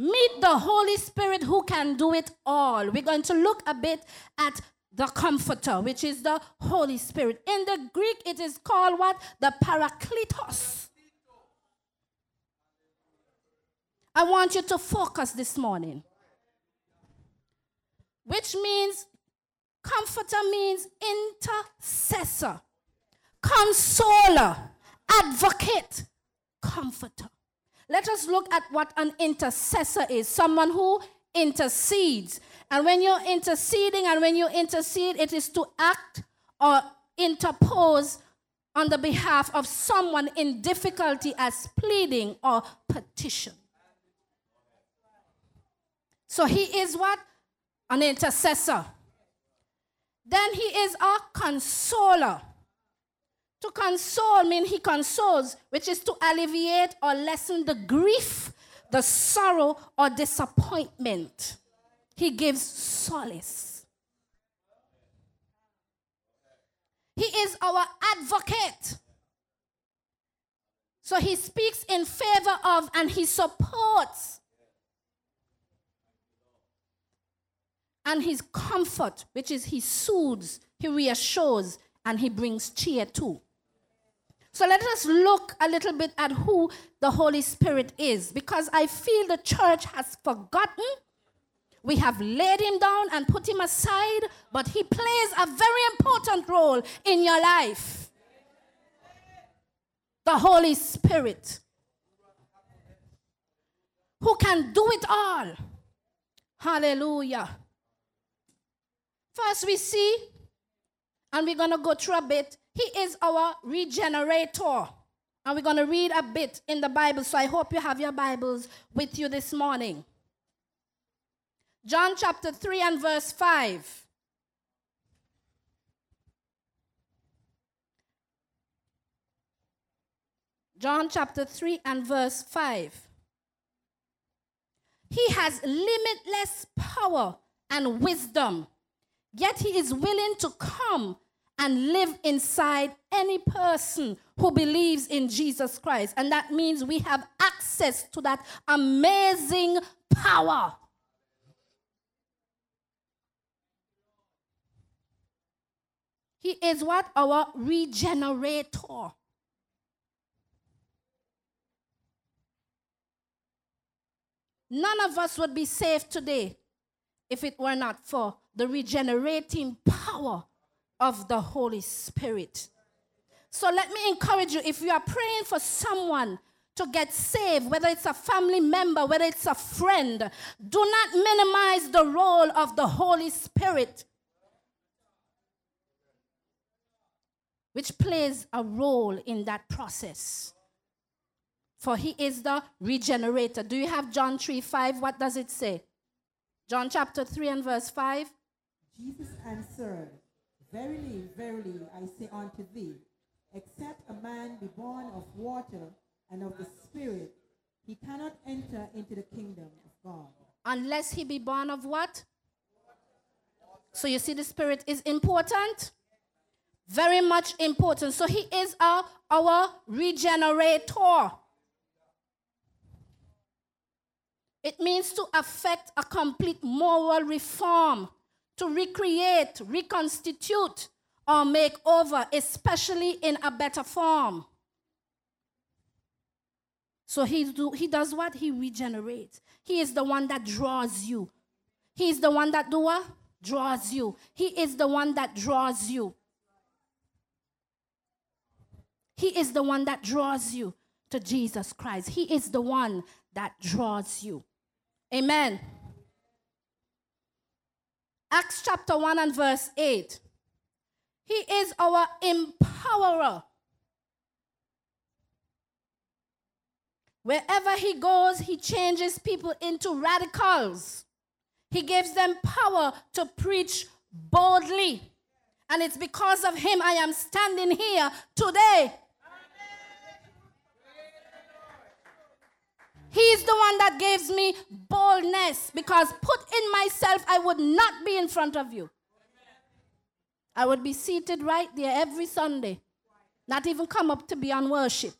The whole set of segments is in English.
Meet the Holy Spirit who can do it all. We're going to look a bit at the Comforter, which is the Holy Spirit. In the Greek, it is called what? The Parakletos. I want you to focus this morning. Which means, comforter means intercessor, consoler, advocate, comforter. Let us look at what an intercessor is someone who intercedes. And when you're interceding and when you intercede, it is to act or interpose on the behalf of someone in difficulty as pleading or petition. So he is what? An intercessor. Then he is a consoler. To console means he consoles, which is to alleviate or lessen the grief, the sorrow, or disappointment. He gives solace. He is our advocate. So he speaks in favor of and he supports and his comfort, which is he soothes, he reassures, and he brings cheer too. So let us look a little bit at who the Holy Spirit is, because I feel the church has forgotten. We have laid him down and put him aside, but he plays a very important role in your life. The Holy Spirit, who can do it all. Hallelujah. First, we see, and we're going to go through a bit, he is our regenerator. And we're going to read a bit in the Bible, so I hope you have your Bibles with you this morning. John chapter 3 and verse 5. John chapter 3 and verse 5. He has limitless power and wisdom Yet he is willing to come and live inside any person who believes in Jesus Christ. And that means we have access to that amazing power. He is what? Our regenerator. None of us would be safe today if it were not for the regenerating power of the Holy Spirit. So let me encourage you if you are praying for someone to get saved, whether it's a family member, whether it's a friend, do not minimize the role of the Holy Spirit, which plays a role in that process. For he is the regenerator. Do you have John 3 5? What does it say? John chapter 3 and verse 5. Jesus answered, Verily, verily, I say unto thee, except a man be born of water and of the Spirit, he cannot enter into the kingdom of God. Unless he be born of what? So you see, the Spirit is important. Very much important. So he is our, our regenerator. It means to affect a complete moral reform, to recreate, reconstitute, or make over, especially in a better form. So he, do, he does what? He regenerates. He is the one that draws you. He is the one that do what? Draws you. He is the one that draws you. He is the one that draws you to Jesus Christ. He is the one that draws you. Amen. Acts chapter 1 and verse 8. He is our empowerer. Wherever he goes, he changes people into radicals. He gives them power to preach boldly. And it's because of him I am standing here today. He's the one that gives me boldness because put in myself, I would not be in front of you. I would be seated right there every Sunday, not even come up to be on worship.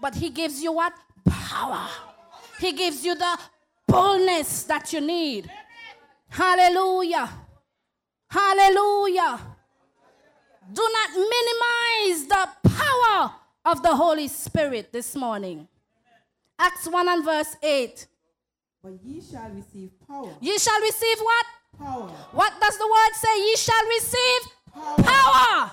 But He gives you what? Power. He gives you the boldness that you need. Hallelujah. Hallelujah. Do not minimize the power of the Holy Spirit this morning. Acts 1 and verse 8. But ye shall receive power. Ye shall receive what? Power. What does the word say? Ye shall receive Power. power.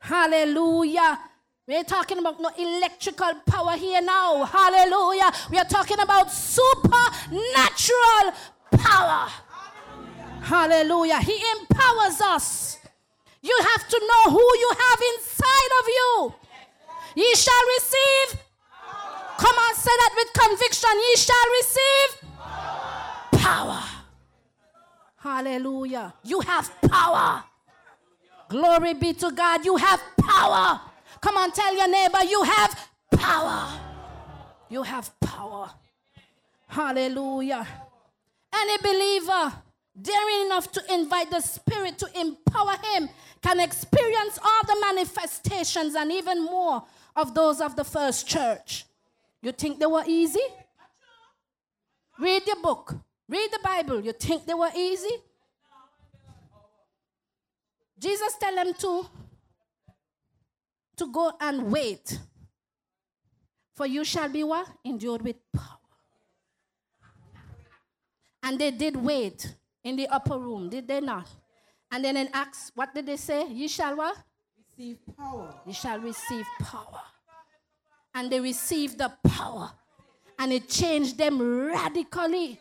Hallelujah. We're talking about no electrical power here now. Hallelujah. We are talking about supernatural power. Hallelujah. He empowers us. You have to know who you have inside of you. Ye shall receive. Come on, say that with conviction. Ye shall receive power. Hallelujah. You have power. Glory be to God. You have power. Come on, tell your neighbor, you have power. You have power. Hallelujah. Any believer daring enough to invite the Spirit to empower him can experience all the manifestations and even more of those of the first church. You think they were easy? Read the book, read the Bible. You think they were easy? Jesus tell them to to go and wait. For you shall be what? Endured with power. And they did wait in the upper room, did they not? And then in Acts, what did they say? You shall what? Receive power. You shall receive power. And they received the power. And it changed them radically.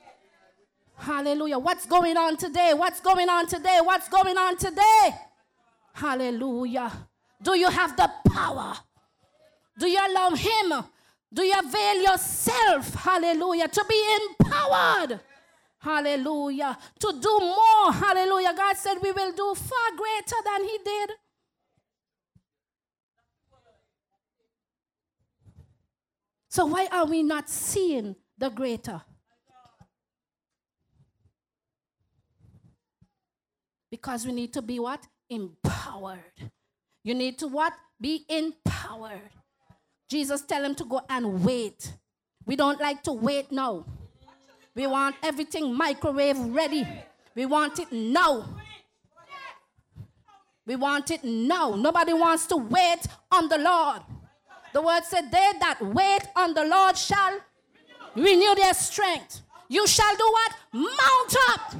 Hallelujah. What's going on today? What's going on today? What's going on today? Hallelujah. Do you have the power? Do you allow Him? Do you avail yourself, hallelujah, to be empowered? Hallelujah. To do more. Hallelujah. God said we will do far greater than He did. So, why are we not seeing the greater? Because we need to be what? Empowered. You need to what? Be empowered. Jesus tell him to go and wait. We don't like to wait now. We want everything microwave ready. We want it now. We want it now. Nobody wants to wait on the Lord. The word said, They that wait on the Lord shall renew their strength. You shall do what? Mount up.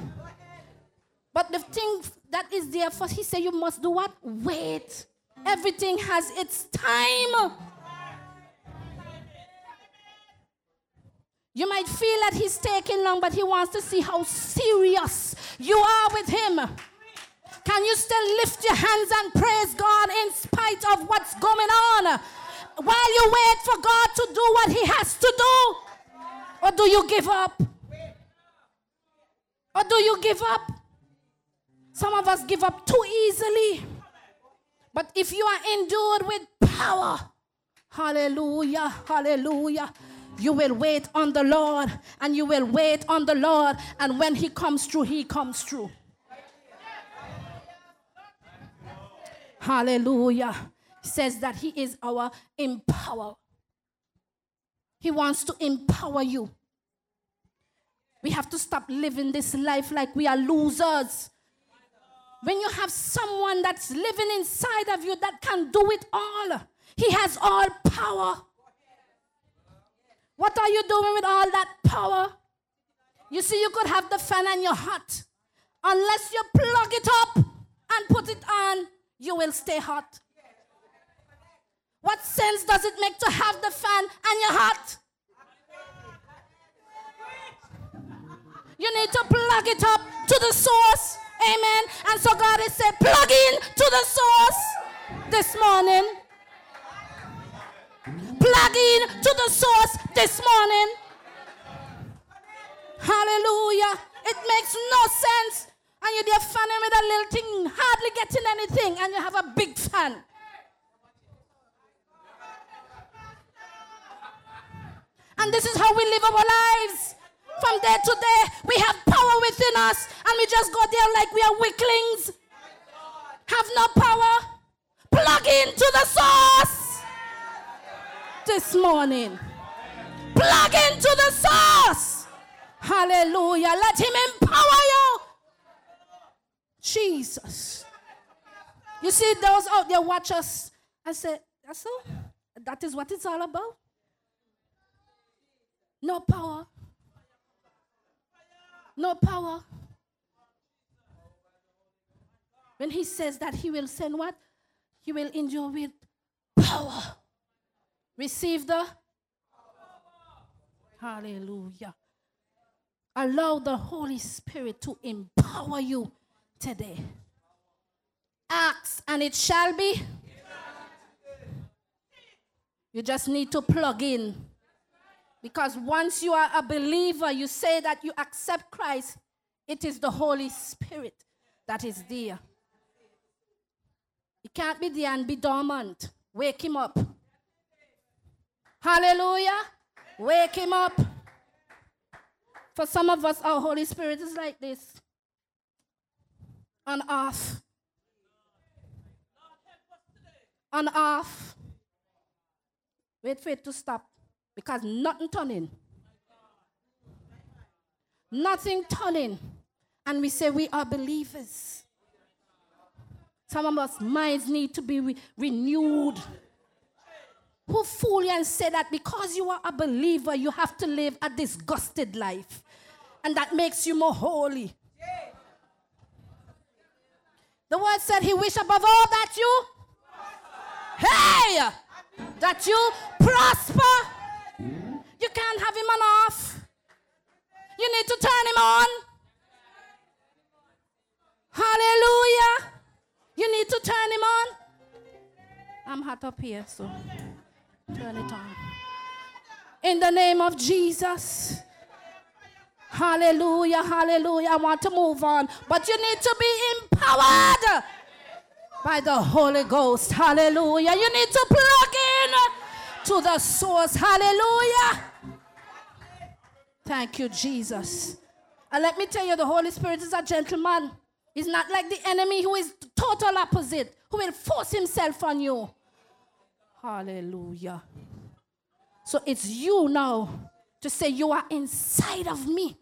But the thing that is there for, he said, You must do what? Wait. Everything has its time. You might feel that he's taking long, but he wants to see how serious you are with him. Can you still lift your hands and praise God in spite of what's going on? While you wait for God to do what he has to do? Or do you give up? Or do you give up? Some of us give up too easily. But if you are endured with power, hallelujah, hallelujah, you will wait on the Lord and you will wait on the Lord. And when He comes through, He comes through. Hallelujah. Says that He is our empower. He wants to empower you. We have to stop living this life like we are losers. When you have someone that's living inside of you that can do it all, He has all power. What are you doing with all that power? You see, you could have the fan and you're hot. Unless you plug it up and put it on, you will stay hot. What sense does it make to have the fan and you're hot? You need to plug it up to the source. Amen. And so God is saying, plug in to the source this morning. Plug in to the source this morning. Hallelujah. It makes no sense. And you're there fanning with a little thing, hardly getting anything, and you have a big fan. And this is how we live our lives. From day to day, we have power within us, and we just go there like we are weaklings. Have no power. Plug into the source this morning. Plug into the source. Hallelujah. Let him empower you. Jesus. You see, those out there watch us and say, That's all. That is what it's all about. No power. No power. When he says that he will send what? He will endure with power. Receive the Hallelujah. Allow the Holy Spirit to empower you today. Ask and it shall be. You just need to plug in. Because once you are a believer, you say that you accept Christ, it is the Holy Spirit that is there. It can't be there and be dormant. Wake him up. Hallelujah. Wake him up. For some of us, our Holy Spirit is like this on off. On off. Wait for it to stop because nothing turning. Nothing turning. And we say we are believers. Some of us minds need to be re- renewed. Who fool you and say that because you are a believer, you have to live a disgusted life. And that makes you more holy. The word said he wish above all that you hey that you prosper. You can't have him on off. You need to turn him on. Hallelujah. You need to turn him on. I'm hot up here, so. Turn it on. In the name of Jesus. Hallelujah, hallelujah. I want to move on, but you need to be empowered by the Holy Ghost. Hallelujah. You need to plug in to the source. Hallelujah. Thank you, Jesus. And let me tell you, the Holy Spirit is a gentleman. He's not like the enemy who is total opposite, who will force himself on you. Hallelujah. So it's you now to say, You are inside of me.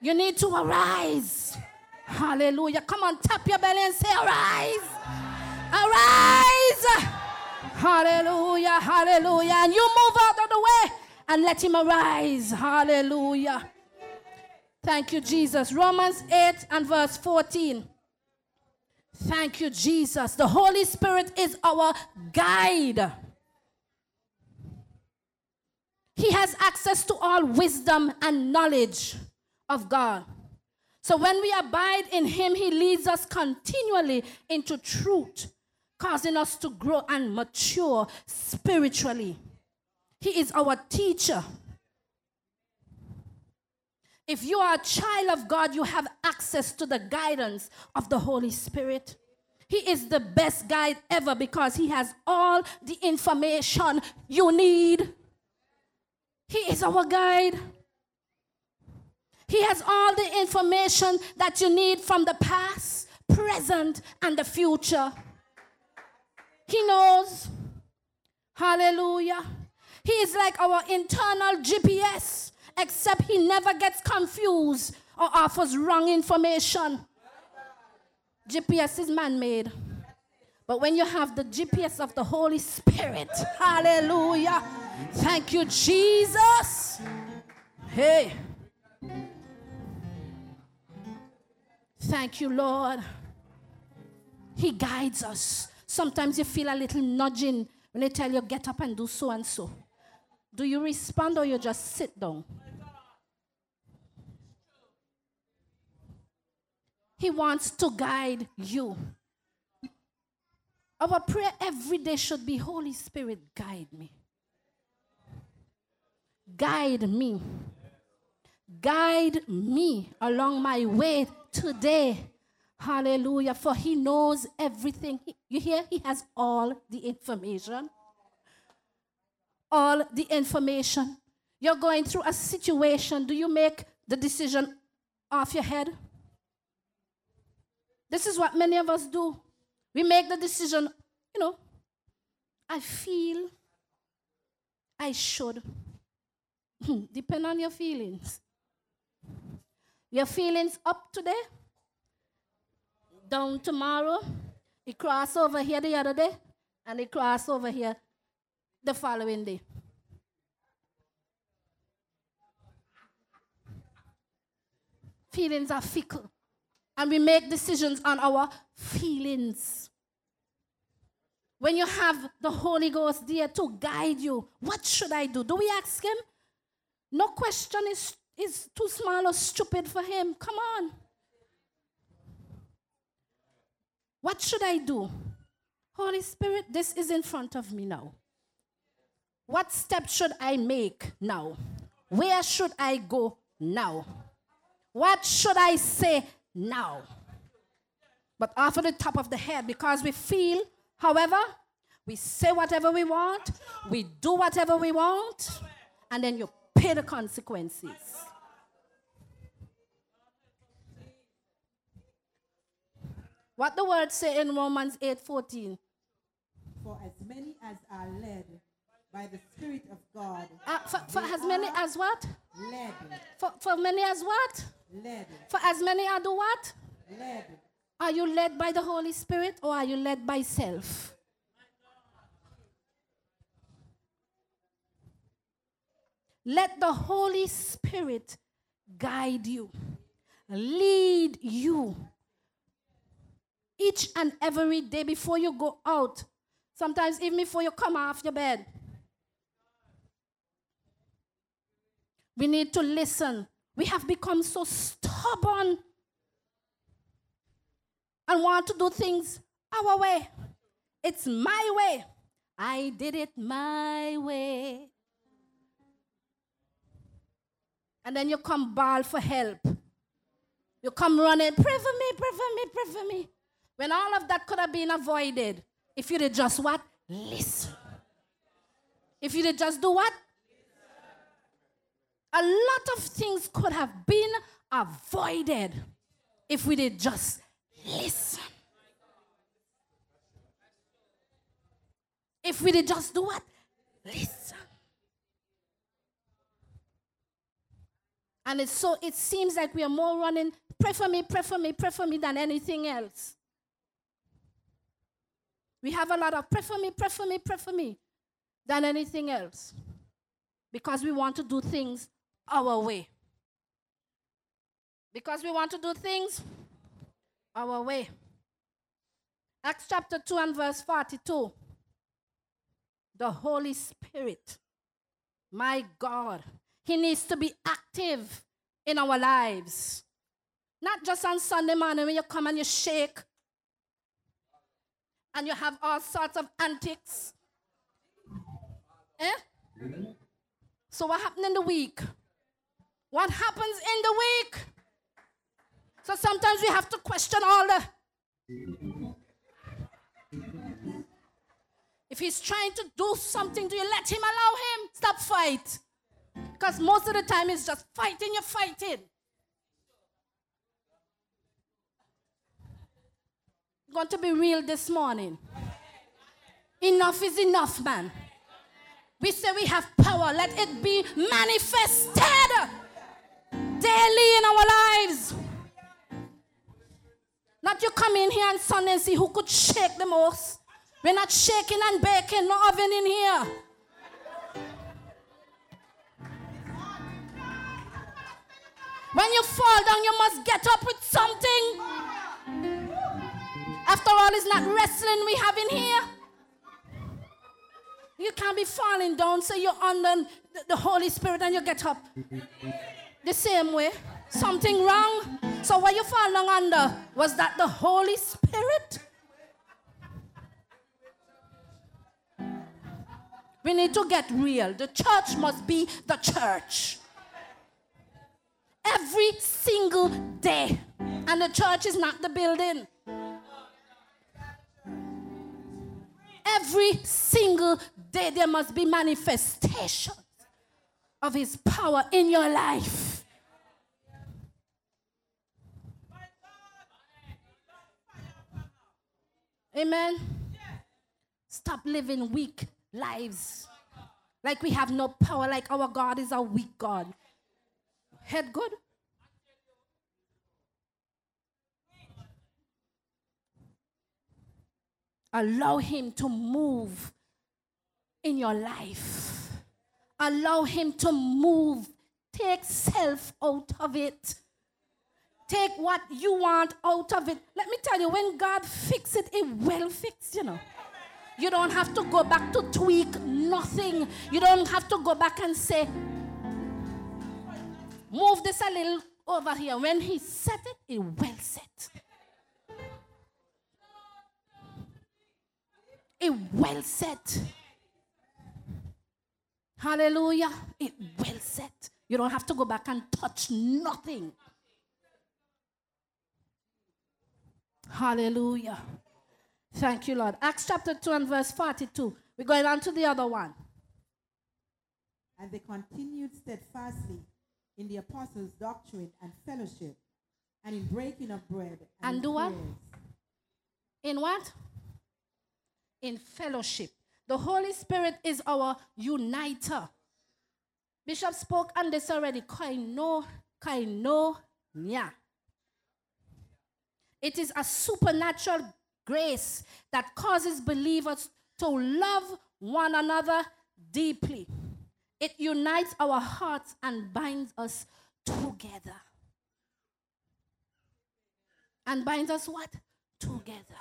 You need to arise. Hallelujah. Come on, tap your belly and say, Arise. Arise. Hallelujah. Hallelujah. And you move out of the way and let him arise. Hallelujah. Thank you, Jesus. Romans 8 and verse 14. Thank you, Jesus. The Holy Spirit is our guide. He has access to all wisdom and knowledge of God. So when we abide in Him, He leads us continually into truth, causing us to grow and mature spiritually. He is our teacher. If you are a child of God, you have access to the guidance of the Holy Spirit. He is the best guide ever because he has all the information you need. He is our guide. He has all the information that you need from the past, present, and the future. He knows. Hallelujah. He is like our internal GPS except he never gets confused or offers wrong information. GPS is man made. But when you have the GPS of the Holy Spirit, hallelujah. Thank you, Jesus. Hey. Thank you, Lord. He guides us. Sometimes you feel a little nudging when they tell you, get up and do so and so. Do you respond or you just sit down? He wants to guide you. Our prayer every day should be Holy Spirit, guide me. Guide me. Guide me along my way today. Hallelujah. For He knows everything. You hear? He has all the information. All the information. You're going through a situation. Do you make the decision off your head? This is what many of us do. We make the decision, you know, I feel I should. Hmm, depend on your feelings. Your feelings up today, down tomorrow. It cross over here the other day, and it cross over here the following day. Feelings are fickle, and we make decisions on our feelings. When you have the Holy Ghost there to guide you, what should I do? Do we ask Him? No question is, is too small or stupid for Him. Come on. What should I do? Holy Spirit, this is in front of me now. What step should I make now? Where should I go now? What should I say now? But off of the top of the head, because we feel However, we say whatever we want, we do whatever we want, and then you pay the consequences. What the word say in Romans 8:14? For as many as are led by the Spirit of God. Uh, for, for as many as what? Led. For, for many as what? Led. For as many as do what? Led. Are you led by the Holy Spirit or are you led by self? Let the Holy Spirit guide you, lead you each and every day before you go out. Sometimes, even before you come off your bed. We need to listen. We have become so stubborn and want to do things our way. It's my way. I did it my way. And then you come bawl for help. You come running, pray for me, pray for me, pray for me. When all of that could have been avoided if you'd just what? Listen. If you'd just do what? A lot of things could have been avoided if we did just listen. If we did just do what? Listen. And it's so it seems like we are more running, pray for me, pray for me, pray for me than anything else. We have a lot of pray for me, pray for me, pray for me than anything else. Because we want to do things our way. Because we want to do things our way. Acts chapter 2 and verse 42. The Holy Spirit, my God, He needs to be active in our lives. Not just on Sunday morning when you come and you shake and you have all sorts of antics. Eh? So, what happened in the week? What happens in the week? So sometimes we have to question all the. If he's trying to do something, do you let him allow him? Stop fight. Because most of the time it's just fighting, you're fighting. Going to be real this morning. Enough is enough, man. We say we have power, let it be manifested daily in our lives. Not you come in here on Sunday and see who could shake the most. We're not shaking and baking, no oven in here. When you fall down, you must get up with something. After all, it's not wrestling we have in here. You can't be falling down, so you're under the Holy Spirit and you get up. The same way. Something wrong? So what you falling under? Was that the Holy Spirit? We need to get real. The church must be the church. Every single day. And the church is not the building. Every single day there must be manifestation of his power in your life. Amen. Stop living weak lives. Like we have no power, like our God is a weak God. Head good? Allow Him to move in your life. Allow Him to move. Take self out of it. Take what you want out of it. Let me tell you, when God fix it, it will fix, you know. You don't have to go back to tweak nothing. You don't have to go back and say, move this a little over here. When He set it, it will set. It will set. Hallelujah. It will set. You don't have to go back and touch nothing. Hallelujah. Thank you, Lord. Acts chapter 2 and verse 42. We're going on to the other one. And they continued steadfastly in the apostles' doctrine and fellowship, and in breaking of bread. And, and do what? In what? In fellowship. The Holy Spirit is our uniter. Bishop spoke on this already. Kaino, kaino, nya. It is a supernatural grace that causes believers to love one another deeply. It unites our hearts and binds us together. And binds us what? Together.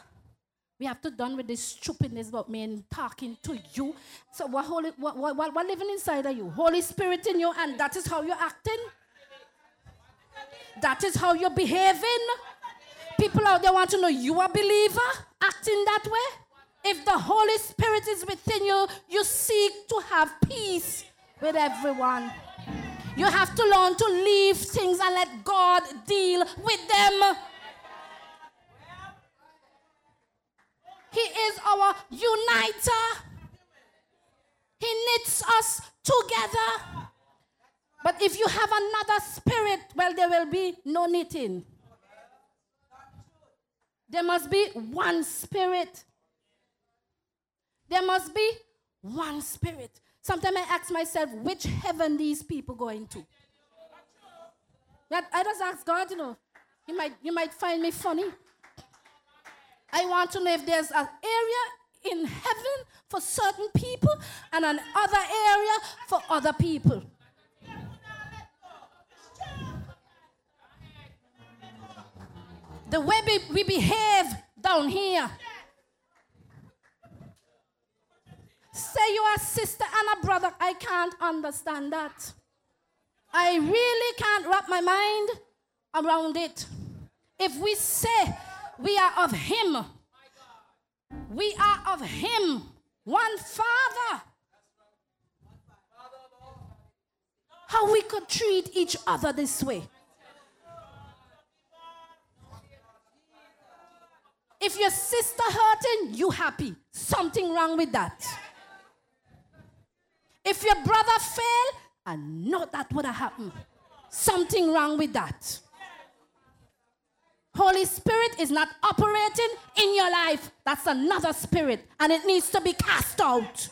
We have to done with this stupidness about me and talking to you. So what, Holy, what, what, what, living inside of you? Holy Spirit in you, and that is how you're acting. That is how you're behaving. People out there want to know you a believer acting that way. If the Holy Spirit is within you, you seek to have peace with everyone. You have to learn to leave things and let God deal with them. He is our uniter. He knits us together. But if you have another spirit, well, there will be no knitting. There must be one spirit. There must be one spirit. Sometimes I ask myself, which heaven these people going to? That I just ask God, you know, you might, you might find me funny. I want to know if there's an area in heaven for certain people and another area for other people. The way we, we behave down here. Say you are sister and a brother. I can't understand that. I really can't wrap my mind around it. If we say we are of Him. We are of Him. One Father. How we could treat each other this way. If your sister hurting, you happy. Something wrong with that. If your brother fail, I know that would have happened. Something wrong with that. Holy Spirit is not operating in your life. That's another spirit, and it needs to be cast out.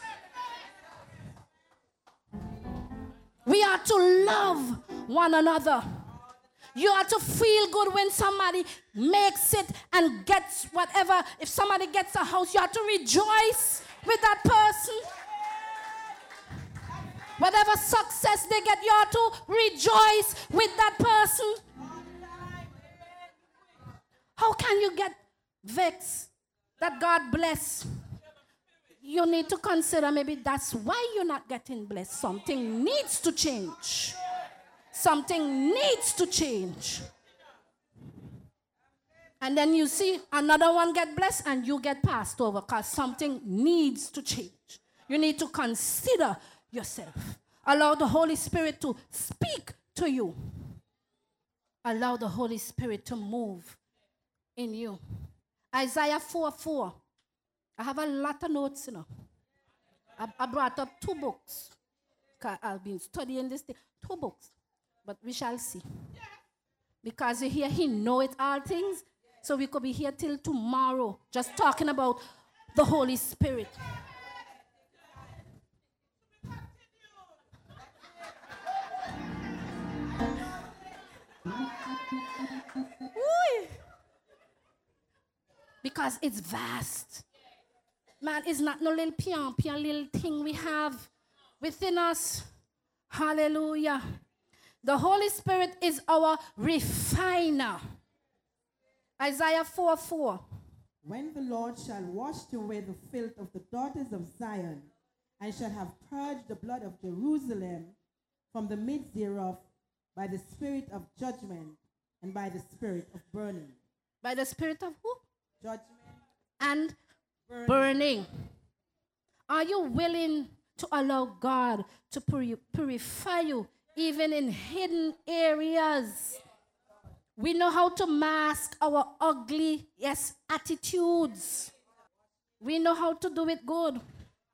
We are to love one another. You are to feel good when somebody makes it and gets whatever. If somebody gets a house, you are to rejoice with that person. Whatever success they get, you are to rejoice with that person. How can you get vexed that God bless? You need to consider maybe that's why you're not getting blessed. Something needs to change. Something needs to change. And then you see another one get blessed and you get passed over because something needs to change. You need to consider yourself. Allow the Holy Spirit to speak to you. Allow the Holy Spirit to move in you. Isaiah 4 4. I have a lot of notes, you know. I, I brought up two books. I've been studying this thing. Two books. But we shall see. Because you hear he knoweth all things. So we could be here till tomorrow just talking about the Holy Spirit. because it's vast. man is not no little pion, pion little thing we have within us. Hallelujah. The Holy Spirit is our refiner. Isaiah 4 4. When the Lord shall wash away the filth of the daughters of Zion, and shall have purged the blood of Jerusalem from the midst thereof by the spirit of judgment and by the spirit of burning. By the spirit of who? Judgment And burning. burning. Are you willing to allow God to purify you even in hidden areas? We know how to mask our ugly, yes, attitudes. We know how to do it good.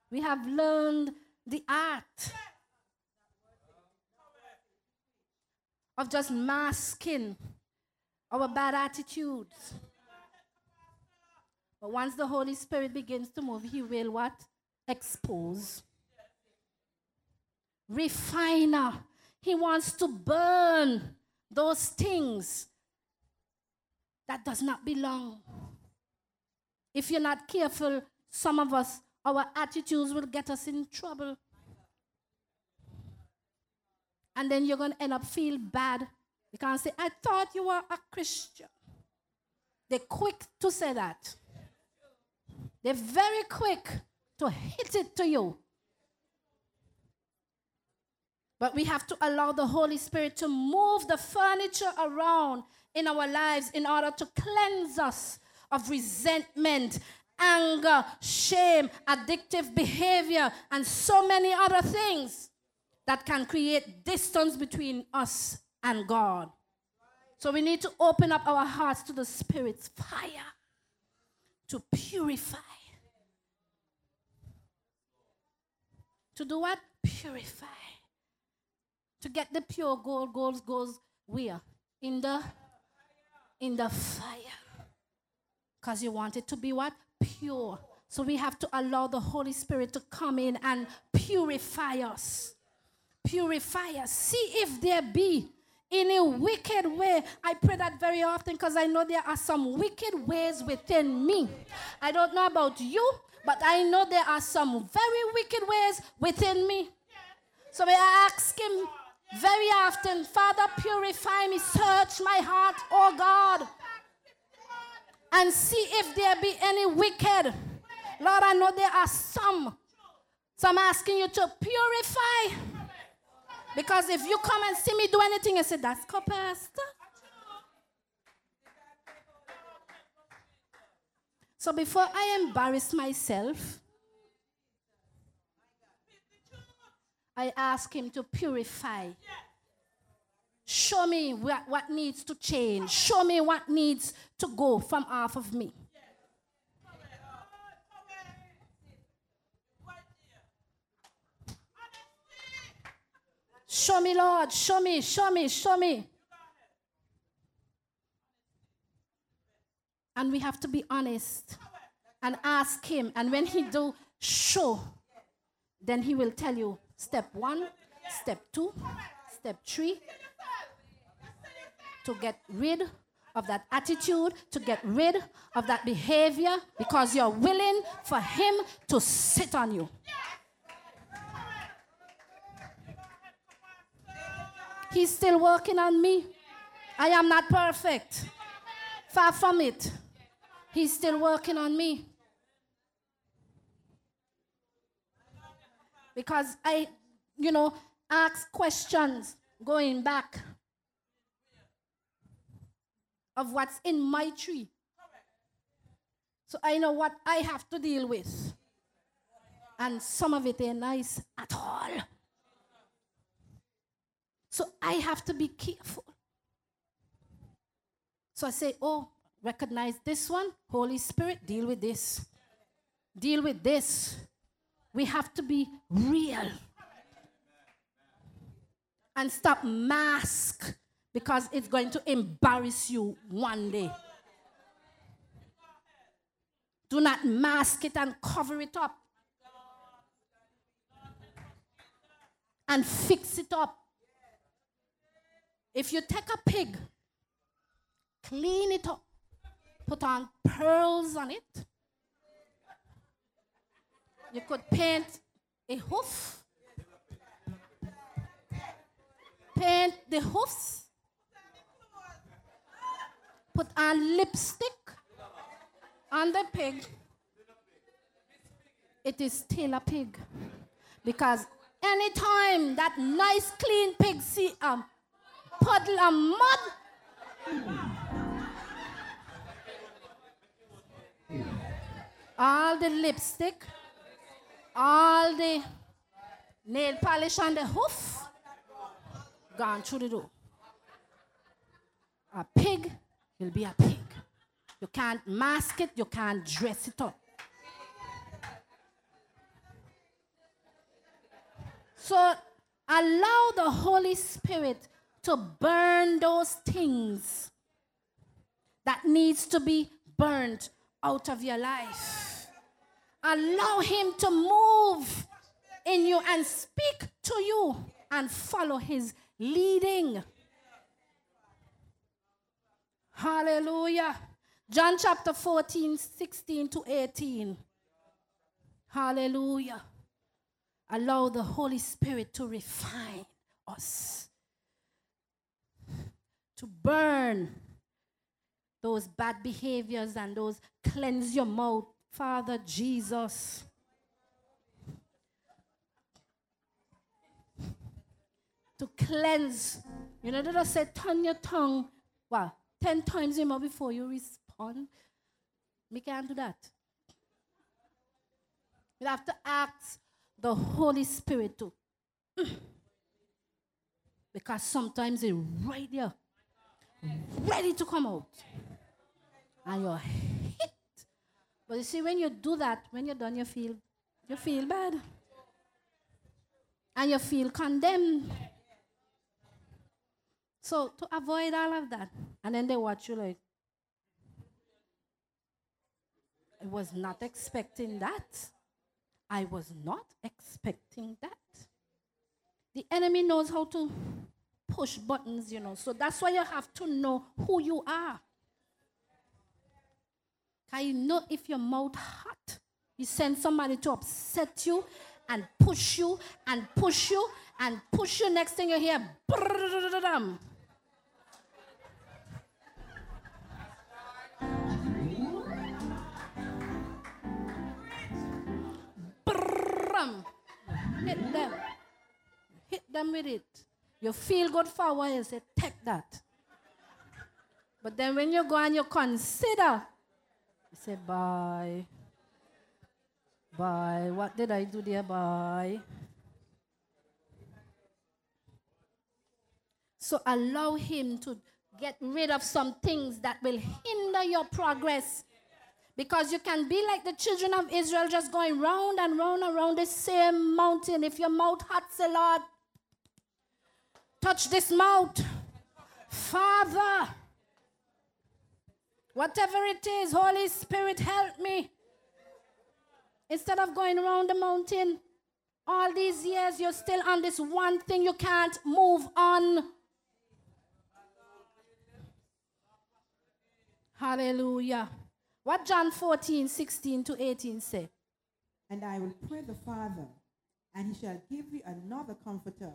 We have learned the art of just masking our bad attitudes. But once the Holy Spirit begins to move, He will what? Expose. Refiner. He wants to burn those things that does not belong. If you're not careful, some of us, our attitudes will get us in trouble. And then you're going to end up feel bad. You can't say, I thought you were a Christian. They're quick to say that. They're very quick to hit it to you. But we have to allow the Holy Spirit to move the furniture around in our lives in order to cleanse us of resentment, anger, shame, addictive behavior, and so many other things that can create distance between us and God. So we need to open up our hearts to the Spirit's fire to purify. To do what? Purify. To get the pure gold, gold goes where? In the in the fire. Because you want it to be what? Pure. So we have to allow the Holy Spirit to come in and purify us. Purify us. See if there be any wicked way. I pray that very often because I know there are some wicked ways within me. I don't know about you, but I know there are some very wicked ways within me. So may I ask Him very often, Father, purify me, search my heart, oh God, and see if there be any wicked. Lord, I know there are some. So I'm asking you to purify. Because if you come and see me do anything and say, that's co-pastor. So before I embarrass myself, I ask him to purify. Show me what, what needs to change. Show me what needs to go from off of me. Show me, Lord. Show me, show me, show me. And we have to be honest and ask him. And when he do show, then he will tell you step one, step two, step three to get rid of that attitude, to get rid of that behavior because you're willing for him to sit on you. He's still working on me. I am not perfect. Far from it. He's still working on me. Because I, you know, ask questions going back of what's in my tree. So I know what I have to deal with. And some of it ain't nice at all. So I have to be careful. So I say, oh, recognize this one. Holy Spirit, deal with this. Deal with this. We have to be real. And stop mask because it's going to embarrass you one day. Do not mask it and cover it up. And fix it up. If you take a pig, clean it up, put on pearls on it, You could paint a hoof. Paint the hoofs. Put on lipstick on the pig. It is still a pig. Because anytime that nice clean pig see a puddle of mud, all the lipstick, all the nail polish on the hoof, gone through the door. A pig will be a pig. You can't mask it, you can't dress it up. So allow the Holy Spirit to burn those things that needs to be burned out of your life. Allow him to move in you and speak to you and follow his leading. Hallelujah. John chapter 14, 16 to 18. Hallelujah. Allow the Holy Spirit to refine us, to burn those bad behaviors and those cleanse your mouth, Father Jesus. To cleanse. You know, that I said, turn your tongue, well, 10 times more before you respond. We can't do that. You have to ask the Holy Spirit to. because sometimes it's right there, ready to come out. And you're hit. But you see, when you do that, when you're done, you feel you feel bad. And you feel condemned. So to avoid all of that, and then they watch you like, I was not expecting that. I was not expecting that. The enemy knows how to push buttons, you know. So that's why you have to know who you are. Can you know if your mouth hot? You send somebody to upset you and push you and push you and push you. Next thing you hear, Bam! Hit them. Hit them with it. You feel good for a while, say, take that. But then when you go and you consider, say, bye. Bye. What did I do there? Bye. So allow him to get rid of some things that will hinder your progress because you can be like the children of Israel, just going round and round and round the same mountain. If your mouth hurts a lot, touch this mouth. Father, whatever it is, Holy Spirit, help me. Instead of going around the mountain, all these years you're still on this one thing, you can't move on. Hallelujah. What John 14, 16 to 18 say? And I will pray the Father, and he shall give you another comforter,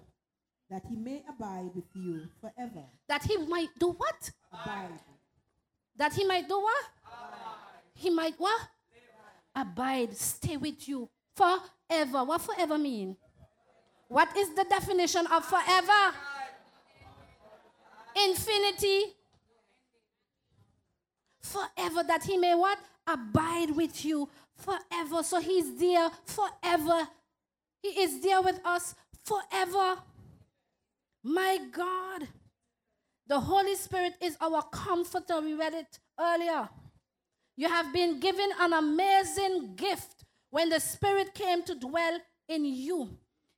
that he may abide with you forever. That he might do what? Abide. That he might do what? Abide. He might what? Abide, stay with you forever. What forever mean? What is the definition of forever? Infinity, forever, that he may what? Abide with you forever. So he's there forever. He is there with us forever. My God. The Holy Spirit is our comforter. We read it earlier. You have been given an amazing gift when the Spirit came to dwell in you.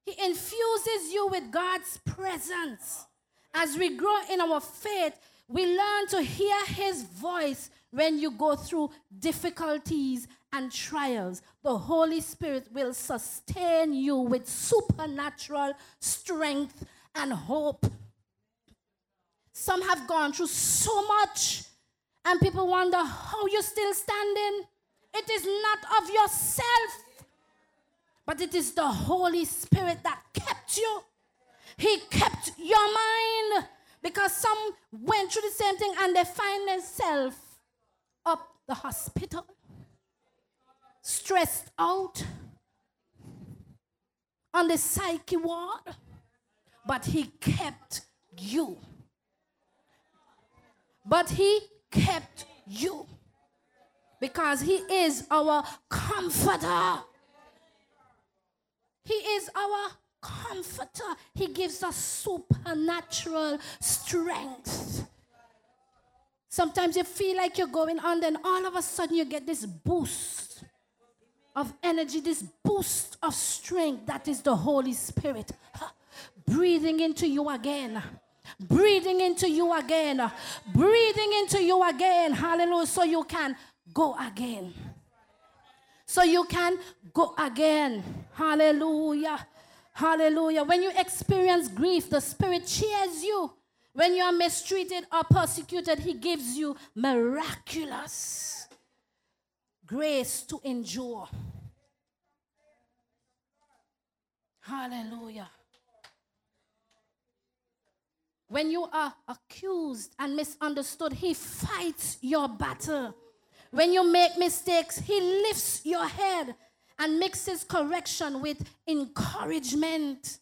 He infuses you with God's presence. As we grow in our faith, we learn to hear His voice when you go through difficulties and trials. The Holy Spirit will sustain you with supernatural strength and hope. Some have gone through so much, and people wonder how you're still standing. It is not of yourself. But it is the Holy Spirit that kept you. He kept your mind because some went through the same thing and they find themselves up the hospital, stressed out on the psyche ward. But He kept you. But He kept you because He is our comforter. He is our comforter. He gives us supernatural strength. Sometimes you feel like you're going on, then all of a sudden you get this boost of energy, this boost of strength. That is the Holy Spirit breathing into you again. Breathing into you again. Breathing into you again. Hallelujah. So you can go again. So you can go again. Hallelujah. Hallelujah. When you experience grief, the Spirit cheers you. When you are mistreated or persecuted, He gives you miraculous grace to endure. Hallelujah. When you are accused and misunderstood, He fights your battle. When you make mistakes, He lifts your head and mixes correction with encouragement.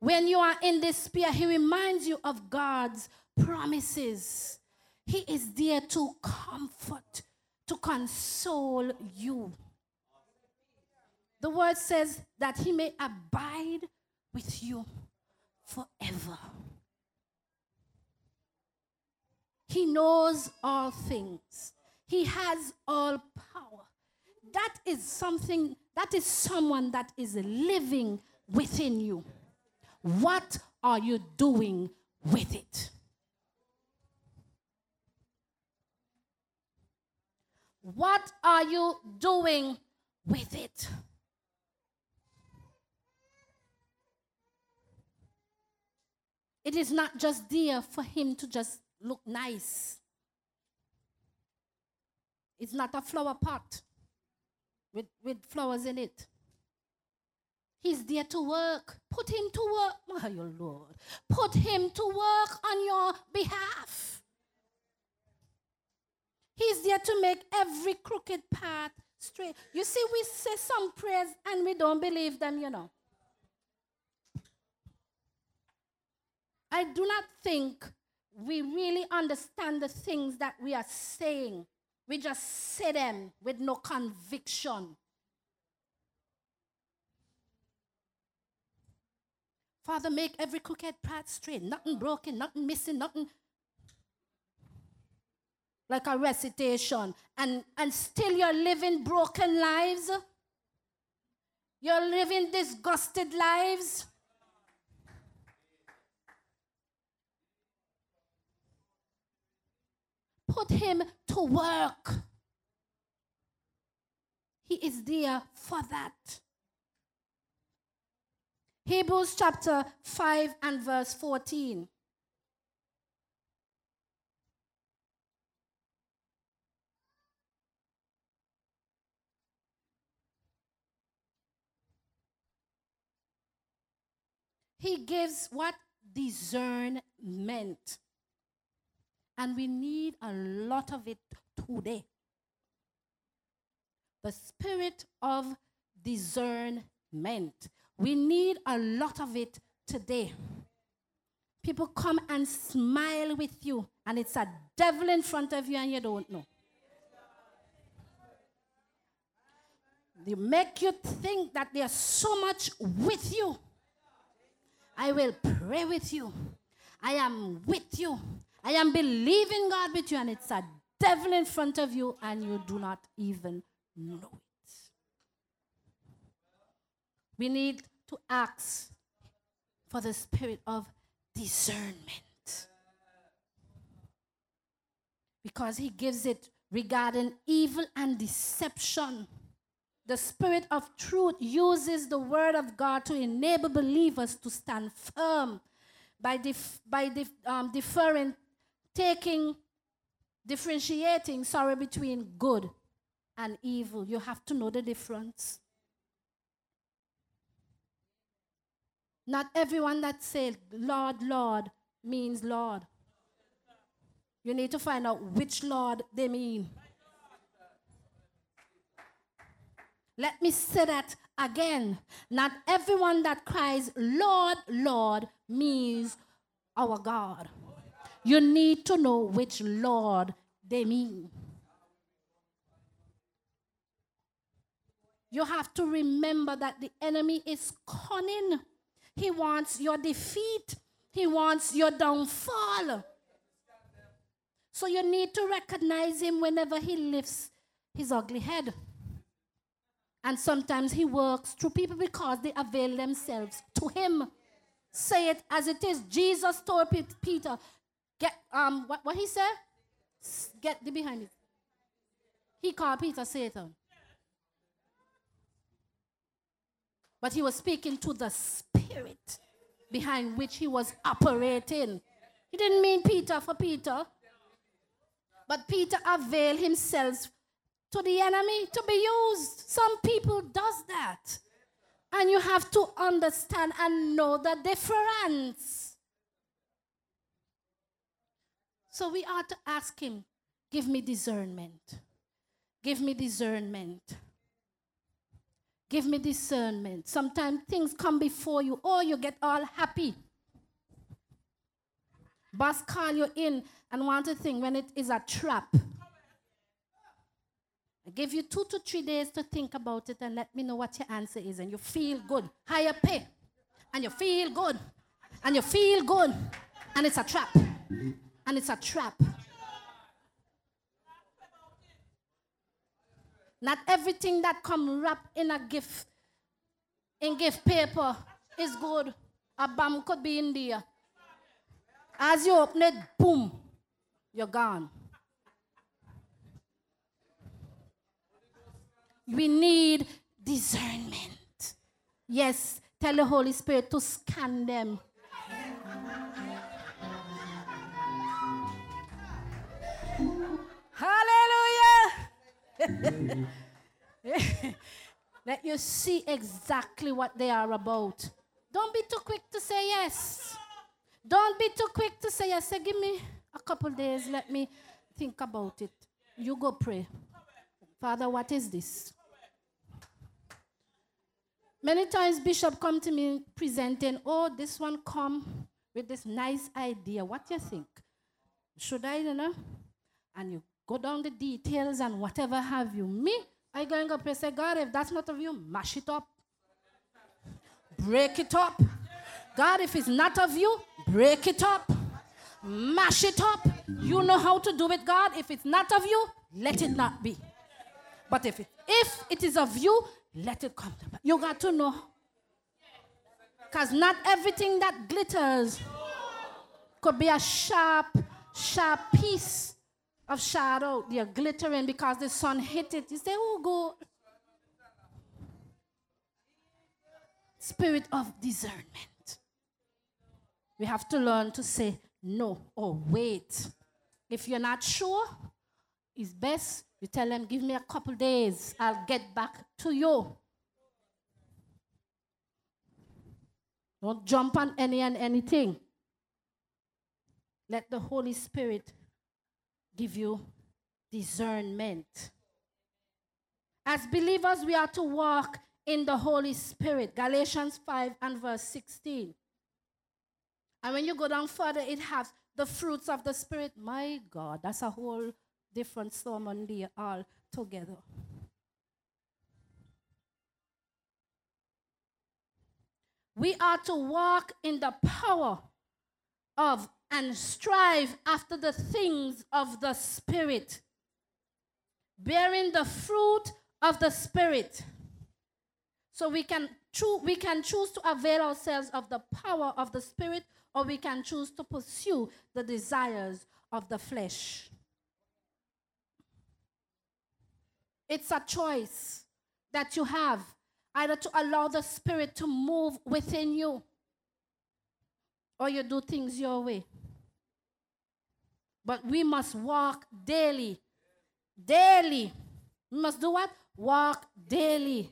When you are in despair, He reminds you of God's promises. He is there to comfort, to console you. The word says that He may abide with you forever. He knows all things. He has all power. That is something, that is someone that is living within you. What are you doing with it? What are you doing with it? It is not just there for him to just look nice. It's not a flower pot with, with flowers in it. He's there to work. Put him to work, my Lord. Put him to work on your behalf. He's there to make every crooked path straight. You see, we say some prayers and we don't believe them, you know. I do not think we really understand the things that we are saying. We just say them with no conviction. Father, make every crooked path straight, nothing broken, nothing missing, nothing like a recitation. And, and still you're living broken lives. You're living disgusted lives. Put him to work. He is there for that. Hebrews chapter 5 and verse 14. He gives what? Discernment. And we need a lot of it today. The spirit of discernment. We need a lot of it today. People come and smile with you, and it's a devil in front of you, and you don't know. They make you think that there's so much with you. I will pray with you. I am with you. I am believing God with you, and it's a devil in front of you, and you do not even know it. We need to ask for the spirit of discernment because He gives it regarding evil and deception. The Spirit of truth uses the Word of God to enable believers to stand firm by, dif- by dif- um, different taking, differentiating, sorry, between good and evil. You have to know the difference. Not everyone that says, Lord, Lord, means Lord. You need to find out which Lord they mean. Let me say that again. Not everyone that cries, Lord, Lord, means our God. You need to know which Lord they mean. You have to remember that the enemy is cunning. He wants your defeat, he wants your downfall. So you need to recognize him whenever he lifts his ugly head. And sometimes he works through people because they avail themselves to him. Say it as it is. Jesus told Peter, get um what, what he said? Get the behind me. He called Peter Satan. But he was speaking to the spirit behind which he was operating. He didn't mean Peter for Peter. But Peter availed himself to the enemy to be used. Some people does that. And you have to understand and know the difference. So we are to ask him, give me discernment. Give me discernment. Give me discernment. Sometimes things come before you, or you get all happy. Boss call you in and want to think when it is a trap. I give you two to three days to think about it and let me know what your answer is. And you feel good. Higher pay. And you feel good. And you feel good. And it's a trap. And it's a trap. Not everything that come wrapped in a gift, in gift paper, is good. A bomb could be in there. As you open it, boom, you're gone. We need discernment. Yes, tell the Holy Spirit to scan them. Hallelujah. Let you see exactly what they are about. Don't be too quick to say yes. Don't be too quick to say yes. Say, give me a couple days. Let me think about it. You go pray. Father, what is this? Many times Bishop come to me presenting, oh, this one come with this nice idea. What you think? Should I, you know? And you go down the details and whatever have you. Me, I going up and say, God, if that's not of you, mash it up. Break it up. God, if it's not of you, break it up. Mash it up. You know how to do it, God. If it's not of you, let it not be. But if it, if it is of you, let it come. You got to know. Because not everything that glitters could be a sharp, sharp piece of shadow. They're glittering because the sun hit it. You say, oh, go. Spirit of discernment. We have to learn to say no or wait. If you're not sure, it's best you tell them, give me a couple days, I'll get back to you. Don't jump on any and anything. Let the Holy Spirit give you discernment. As believers, we are to walk in the Holy Spirit. Galatians 5 and verse 16. And when you go down further, it has the fruits of the Spirit. My God, that's a whole different sermon there all together. We are to walk in the power of and strive after the things of the Spirit, bearing the fruit of the Spirit. So we can, choo- we can choose to avail ourselves of the power of the Spirit, or we can choose to pursue the desires of the flesh. It's a choice that you have either to allow the Spirit to move within you or you do things your way. But we must walk daily. Daily. We must do what? Walk daily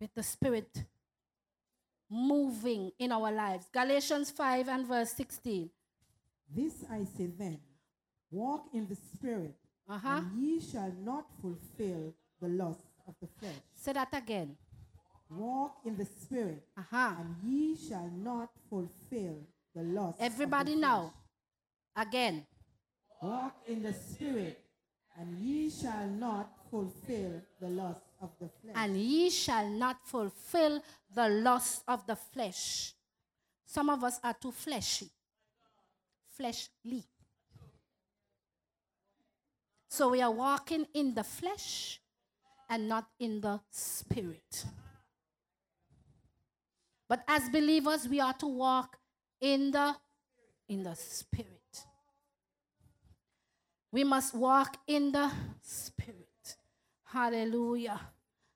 with the Spirit moving in our lives. Galatians 5 and verse 16. This I say then walk in the Spirit, Uh-huh. and ye shall not fulfill the lust of the flesh. Say that again. Walk in the Spirit, Uh-huh. and ye shall not fulfill the lust. Everybody of the now. Again. Walk in the Spirit, and ye shall not fulfill the lust of the flesh. And ye shall not fulfill the lust of the flesh. Some of us are too fleshy. Fleshly. So we are walking in the flesh and not in the spirit. But as believers, we are to walk in the in the spirit. We must walk in the spirit. Hallelujah.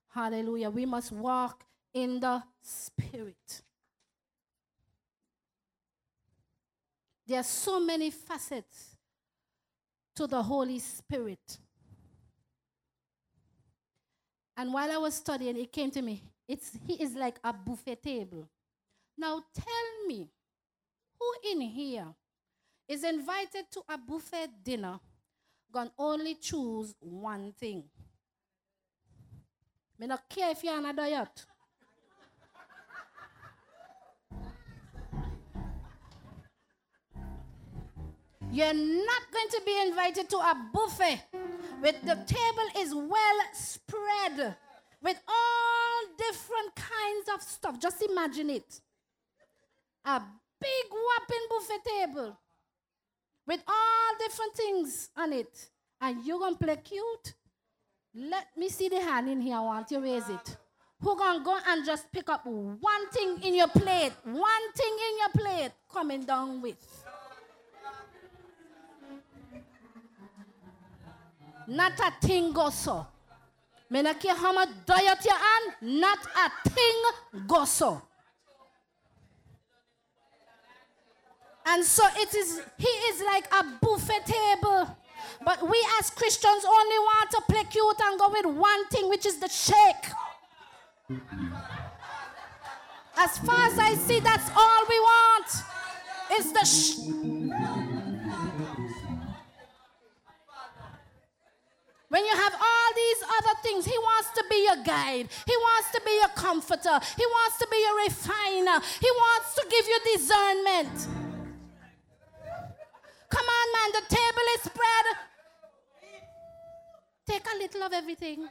Hallelujah. We must walk in the spirit. There are so many facets to the Holy Spirit. And while I was studying, it came to me. It's he is like a buffet table. Now tell me, who in here is invited to a buffet dinner, gonna only choose one thing? Me not care if you're on a diet. You're not going to be invited to a buffet with the table is well spread with all different kinds of stuff. Just imagine it. A big whopping buffet table with all different things on it. And you're going to play cute? Let me see the hand in here. I want you to raise it. Who gonna go and just pick up one thing in your plate, one thing in your plate, coming down with? Not a thing go so. Me not care how much diet you on, not a thing go so. And so it is, he is like a buffet table. But we as Christians only want to play cute and go with one thing, which is the shake. As far as I see, that's all we want. Is the sh- When you have all these other things, he wants to be your guide. He wants to be your comforter. He wants to be your refiner. He wants to give you discernment. Come on, man, the table is spread. Take a little of everything.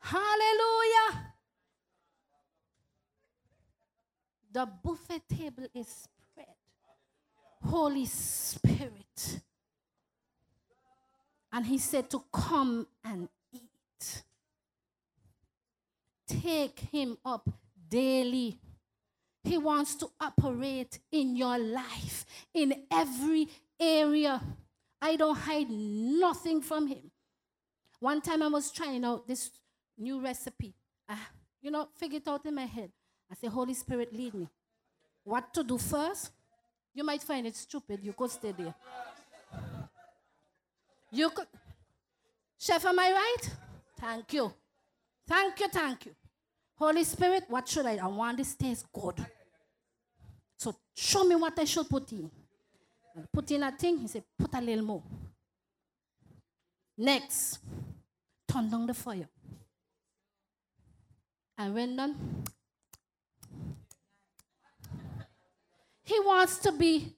Hallelujah. The buffet table is spread. Holy Spirit. And he said to come and eat. Take him up daily. He wants to operate in your life in every area. I don't hide nothing from him. One time I was trying out this new recipe. I, you know, figured it out in my head. I said, Holy Spirit, lead me. What to do first? You might find it stupid. You could stay there. You could. Chef, am I right? Thank you. Thank you, thank you. Holy Spirit, what should I? I want this taste good. So show me what I should put in. Put in a thing, he said, put a little more. Next, turn down the fire. And when done, he wants to be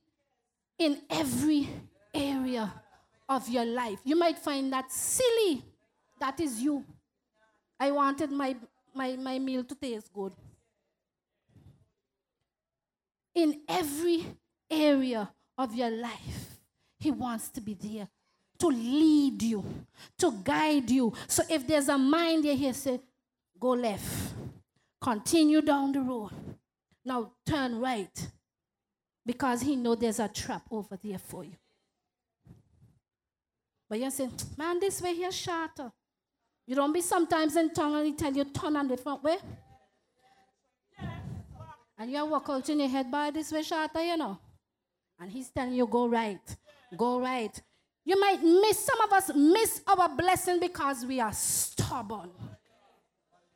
in every area of your life. You might find that silly. That is you. I wanted my, my, my meal to taste good. In every area of your life, He wants to be there to lead you, to guide you. So if there's a mind there, He say, go left, continue down the road. Now turn right, because He know there's a trap over there for you. But you say, man, this way here shorter. You don't be sometimes in tongue and he tell you turn on the front way. And you walk out in your head by this way shorter, you know. And he's telling you go right, go right. You might miss, some of us miss our blessing because we are stubborn.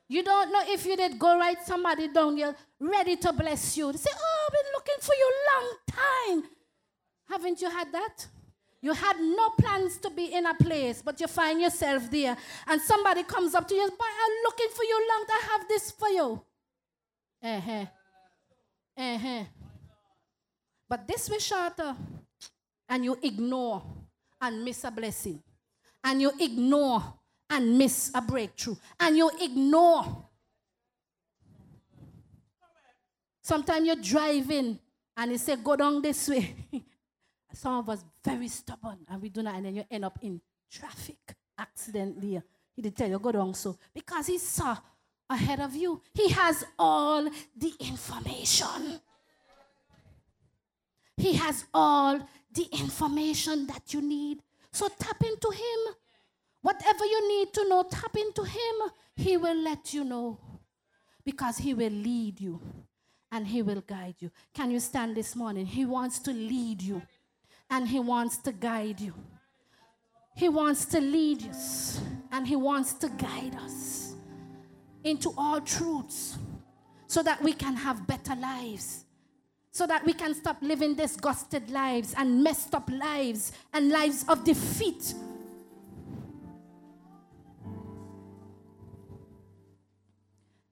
You don't know if you did go right, somebody down here ready to bless you. They say, Oh, I've been looking for you long time. Haven't you had that? You had no plans to be in a place, but you find yourself there, and somebody comes up to you, but I'm looking for you long. I have this for you. Uh-huh. Uh-huh. But this way shorter, and you ignore and miss a blessing. And you ignore and miss a breakthrough. And you ignore. Sometimes you're driving and you say, go down this way. Some of us very stubborn and we do not, and then you end up in traffic accidentally. He did tell you, go wrong so. Because he saw ahead of you. He has all the information. He has all the information that you need. So tap into Him. Whatever you need to know, tap into Him. He will let you know because He will lead you and He will guide you. Can you stand this morning? He wants to lead you and He wants to guide you. He wants to lead us and He wants to guide us into all truths so that we can have better lives so that we can stop living disgusted lives and messed up lives and lives of defeat.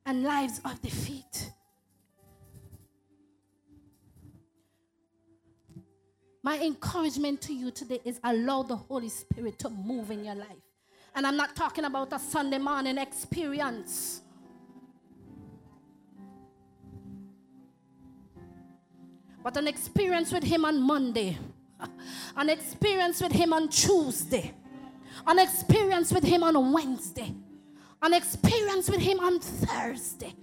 And lives of defeat. My encouragement to you today is allow the Holy Spirit to move in your life. And I'm not talking about a Sunday morning experience. but an experience with Him on Monday, an experience with Him on Tuesday, an experience with Him on Wednesday, an experience with Him on Thursday,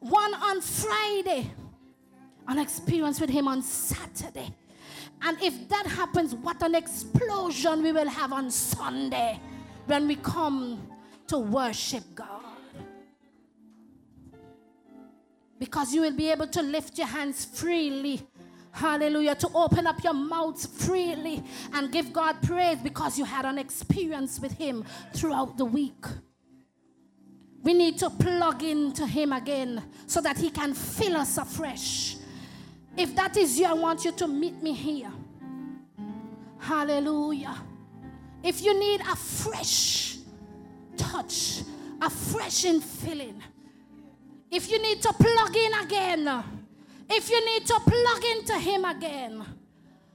one on Friday, an experience with Him on Saturday. And if that happens, what an explosion we will have on Sunday when we come to worship God. Because you will be able to lift your hands freely. Hallelujah. To open up your mouths freely and give God praise because you had an experience with Him throughout the week. We need to plug into Him again so that He can fill us afresh. If that is you, I want you to meet me here. Hallelujah. If you need a fresh touch, a fresh infilling, if you need to plug in again, if you need to plug into Him again,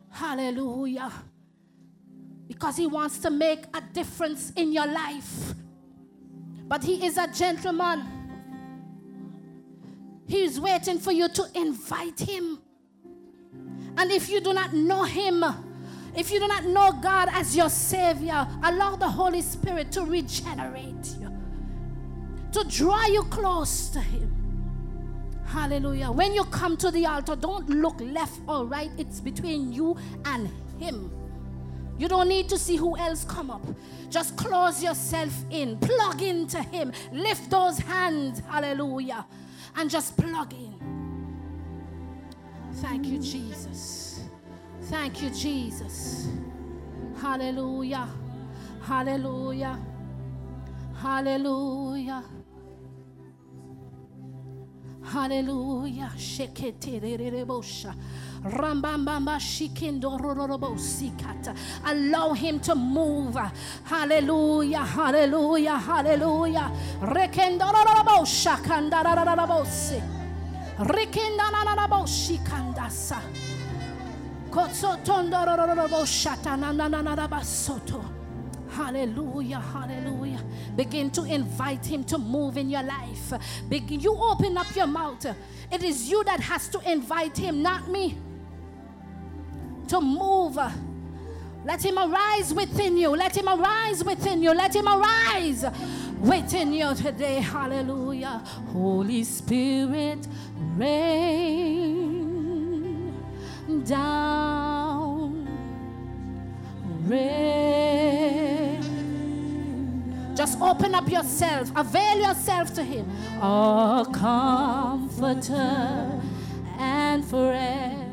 hallelujah. Because He wants to make a difference in your life. But He is a gentleman. He is waiting for you to invite Him. And if you do not know Him, if you do not know God as your Savior, allow the Holy Spirit to regenerate you to draw you close to Him. Hallelujah. When you come to the altar, don't look left or right, it's between you and Him. You don't need to see who else come up. Just close yourself in, plug into Him, lift those hands, hallelujah, and just plug in. Thank you, Jesus. Thank you, Jesus. Hallelujah. Hallelujah. Hallelujah. Hallelujah. Allow him to move. Hallelujah. Hallelujah. Hallelujah. Rekendorobosha kandarabose. Hallelujah, hallelujah. Begin to invite Him to move in your life. Begin, you open up your mouth. It is you that has to invite Him, not me. To move. Let Him arise within you. Let Him arise within you. Let Him arise within you today. Hallelujah. Holy Spirit, rain down. Rain just open up yourself, avail yourself to Him. A comforter and forever